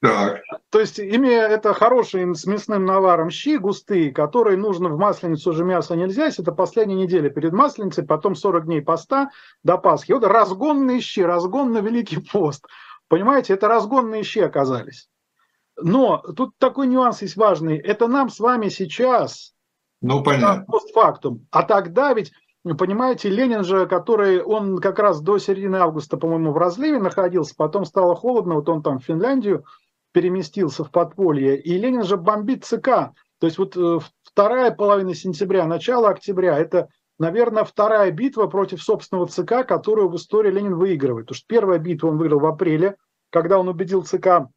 Так. То есть имея это хорошие с мясным наваром щи густые, которые нужно в масленицу уже мясо нельзя есть, это последняя неделя перед масленицей, потом 40 дней поста до Пасхи. Вот разгонные щи, разгон на Великий пост. Понимаете, это разгонные щи оказались. Но тут такой нюанс есть важный. Это нам с вами сейчас ну, понятно. Постфактум. А тогда ведь, понимаете, Ленин же, который, он как раз до середины августа, по-моему, в разливе находился, потом стало холодно, вот он там в Финляндию переместился в подполье, и Ленин же бомбит ЦК. То есть вот э, вторая половина сентября, начало октября, это, наверное, вторая битва против собственного ЦК, которую в истории Ленин выигрывает. Потому что первая битва он выиграл в апреле, когда он убедил ЦК,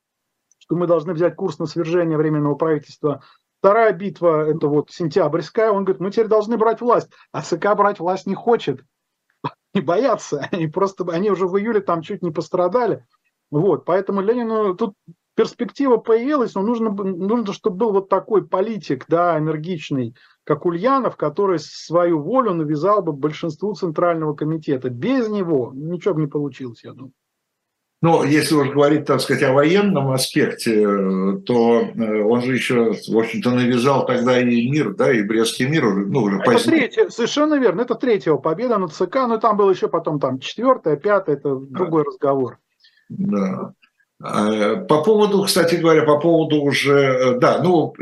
что мы должны взять курс на свержение Временного правительства Вторая битва, это вот сентябрьская, он говорит, мы теперь должны брать власть. А ЦК брать власть не хочет. Не боятся. Они просто, они уже в июле там чуть не пострадали. Вот, поэтому Ленину тут перспектива появилась, но нужно, нужно, чтобы был вот такой политик, да, энергичный, как Ульянов, который свою волю навязал бы большинству Центрального комитета. Без него ничего бы не получилось, я думаю. Но если уж говорить, так сказать, о военном аспекте, то э, он же еще, в общем-то, навязал тогда и мир, да, и Брестский мир уже, ну, уже это Третья, совершенно верно, это третья победа над ЦК, но там было еще потом там четвертая, пятая, это другой разговор. Да. А, по поводу, кстати говоря, по поводу уже, э, да, ну,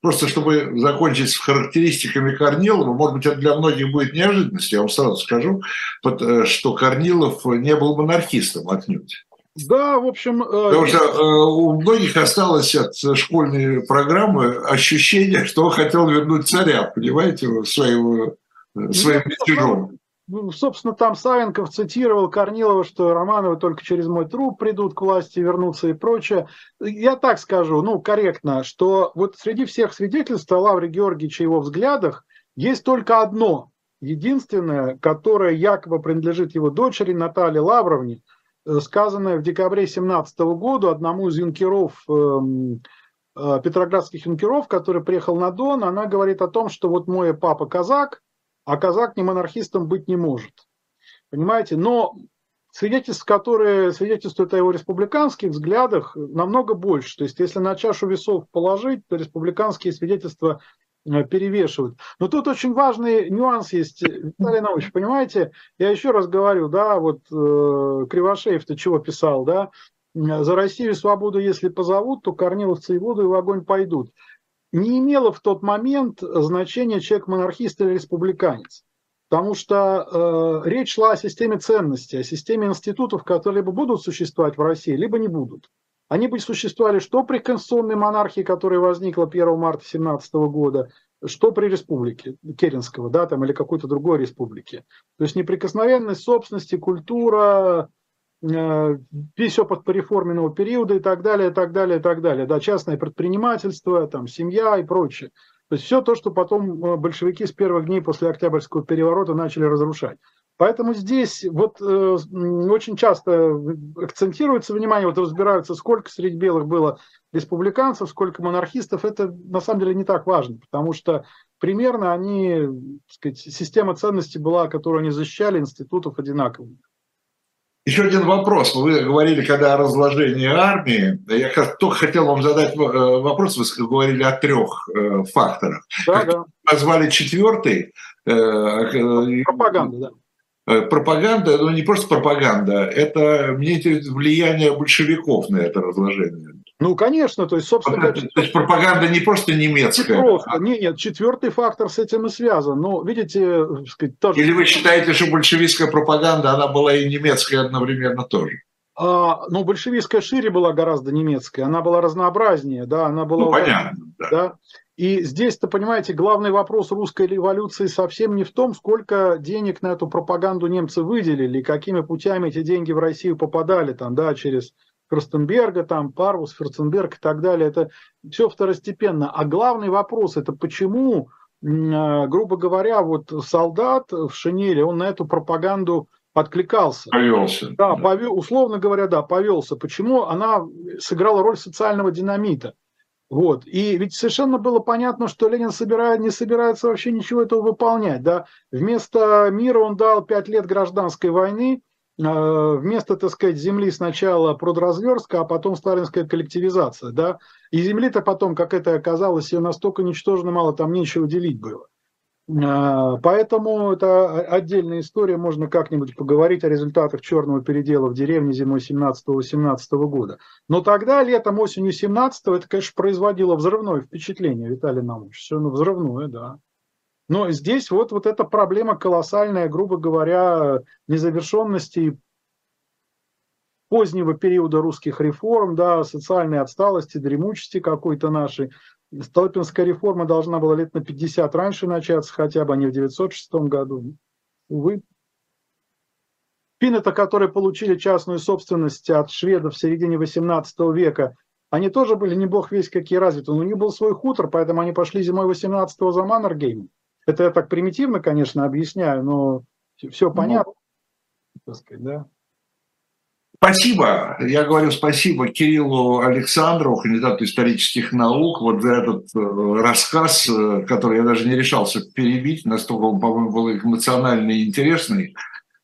просто чтобы закончить с характеристиками Корнилова, может быть, это для многих будет неожиданностью, я вам сразу скажу, э, что Корнилов не был монархистом отнюдь. Да, в общем... Э, Потому что э, у многих осталось от школьной программы ощущение, что он хотел вернуть царя, понимаете, своим, э, ну, своим мятежом. Ну, собственно, там Савенков цитировал Корнилова, что Романовы только через мой труп придут к власти, вернутся и прочее. Я так скажу, ну, корректно, что вот среди всех свидетельств о Лавре Георгиевича и его взглядах есть только одно, единственное, которое якобы принадлежит его дочери Наталье Лавровне – сказанное в декабре 2017 года одному из юнкеров, эм, э, петроградских юнкеров, который приехал на Дон, она говорит о том, что вот мой папа казак, а казак не монархистом быть не может. Понимаете? Но свидетельств, которые свидетельствуют о его республиканских взглядах, намного больше. То есть, если на чашу весов положить, то республиканские свидетельства Э, перевешивают. Но тут очень важный нюанс есть, Виталий Наумович, понимаете, я еще раз говорю, да, вот э, Кривошеев-то чего писал, да, за Россию и свободу, если позовут, то корниловцы и воду и в огонь пойдут. Не имело в тот момент значения человек монархист или республиканец. Потому что э, речь шла о системе ценностей, о системе институтов, которые либо будут существовать в России, либо не будут. Они бы существовали что при конституционной монархии, которая возникла 1 марта 17 года, что при республике Керенского, да, там, или какой-то другой республике. То есть неприкосновенность собственности, культура, э, весь опыт пореформенного периода и так далее, и так далее, и так далее. Да, частное предпринимательство, там, семья и прочее. То есть все то, что потом э, большевики с первых дней после Октябрьского переворота начали разрушать. Поэтому здесь вот э, очень часто акцентируется внимание, вот разбираются, сколько среди белых было республиканцев, сколько монархистов. Это на самом деле не так важно, потому что примерно они, так сказать, система ценностей была, которую они защищали, институтов одинаковых. Еще один вопрос. Вы говорили, когда о разложении армии, я только хотел вам задать э, вопрос, вы говорили о трех э, факторах. Да, да. Назвали четвертый. Э, пропаганда, да. Пропаганда, ну не просто пропаганда, это мне влияние большевиков на это разложение. Ну, конечно, то есть, собственно... То есть пропаганда не просто немецкая. Не просто, а... нет, нет, четвертый фактор с этим и связан. Но, видите, сказать, тоже... Или вы считаете, что большевистская пропаганда, она была и немецкая одновременно тоже? А, ну, большевистская шире была гораздо немецкая, она была разнообразнее, да, она была... Ну, понятно, да. да. И здесь-то, понимаете, главный вопрос русской революции совсем не в том, сколько денег на эту пропаганду немцы выделили, какими путями эти деньги в Россию попадали, там, да, через Кростенберга, там, Парвус, Ферценберг и так далее, это все второстепенно. А главный вопрос, это почему, а, грубо говоря, вот солдат в шинели, он на эту пропаганду откликался. Повелся. Да, повел, условно говоря, да, повелся. Почему она сыграла роль социального динамита? Вот. И ведь совершенно было понятно, что Ленин собирает, не собирается вообще ничего этого выполнять. Да? Вместо мира он дал пять лет гражданской войны, Э, вместо, так сказать, земли сначала продразверстка, а потом сталинская коллективизация, да, и земли-то потом, как это оказалось, ее настолько ничтожно мало, там нечего делить было. Э, поэтому это отдельная история, можно как-нибудь поговорить о результатах черного передела в деревне зимой 17-18 года. Но тогда, летом, осенью 17 это, конечно, производило взрывное впечатление, Виталий Наумович, все равно взрывное, да. Но здесь вот, вот эта проблема колоссальная, грубо говоря, незавершенности позднего периода русских реформ, да, социальной отсталости, дремучести какой-то нашей. Столыпинская реформа должна была лет на 50 раньше начаться, хотя бы, а не в 906 году. Увы. Финны-то, которые получили частную собственность от шведов в середине 18 века, они тоже были не бог весь какие развиты, но у них был свой хутор, поэтому они пошли зимой 18-го за Маннергеймом. Это я так примитивно, конечно, объясняю, но все ну, понятно. Так сказать, да? Спасибо. Я говорю спасибо Кириллу Александрову, кандидату исторических наук, вот за этот э, рассказ, э, который я даже не решался перебить, настолько он, по-моему, был эмоциональный и интересный,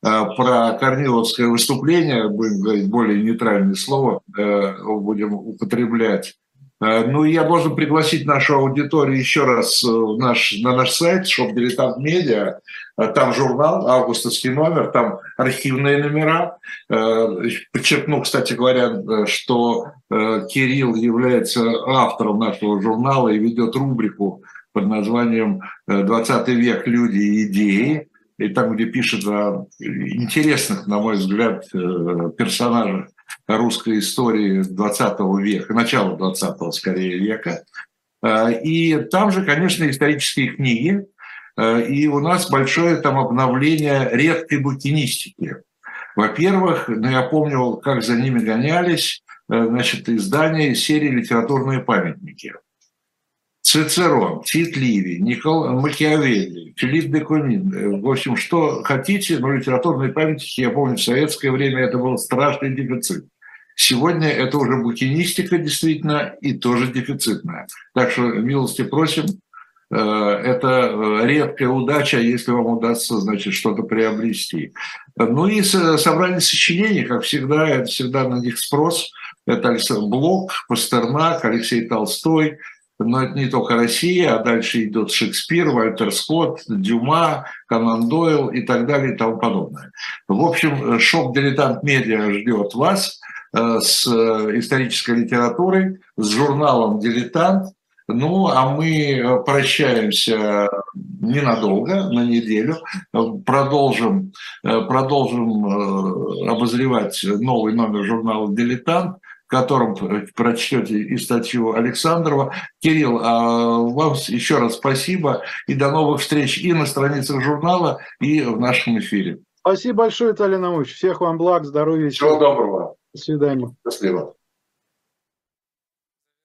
э, про Корниловское выступление, будем говорить более нейтральное слово, будем употреблять. Э, ну, я должен пригласить нашу аудиторию еще раз э, наш, на наш сайт Shop Дилетант Медиа. Э, там журнал, августовский номер, там архивные номера. Подчеркну, кстати говоря, что Кирилл является автором нашего журнала и ведет рубрику под названием «20 век. Люди и идеи». И там, где пишет о интересных, на мой взгляд, персонажах русской истории 20 века, начала 20 скорее века. Э, и там же, конечно, исторические книги, э, и у нас большое там обновление редкой букинистики. Во-первых, ну, я помню, как за ними гонялись, э, значит, издания серии «Литературные памятники». Цицерон, Тит Ливий, Никол Макиавелли, Филипп де. В общем, что хотите, но литературные памятники, я помню, в советское время это был страшный дефицит. Сегодня это уже букинистика действительно и тоже дефицитная. Так что милости просим. Э, это редкая удача, если вам удастся, значит, что-то приобрести. Ну и собрание сочинений, как всегда, это всегда на них спрос. Это Блок, Пастернак, Алексей Толстой, но это не только Россия, а дальше идет Шекспир, Вальтер Скотт, Дюма, Конан Дойл и так далее и тому подобное. В общем, shop «Дилетант Медиа» ждет вас. Э, с э, исторической литературой, с журналом «Дилетант». Ну, а мы э, прощаемся ненадолго, на неделю. Продолжим, продолжим обозревать новый номер журнала «Дилетант», котором прочтете и статью Александрова. Кирилл, а вам еще раз спасибо и до новых встреч и на страницах журнала, и в нашем эфире. Спасибо большое, Виталий Наумович. Всех вам благ, здоровья. Всего доброго. До свидания. Счастливо.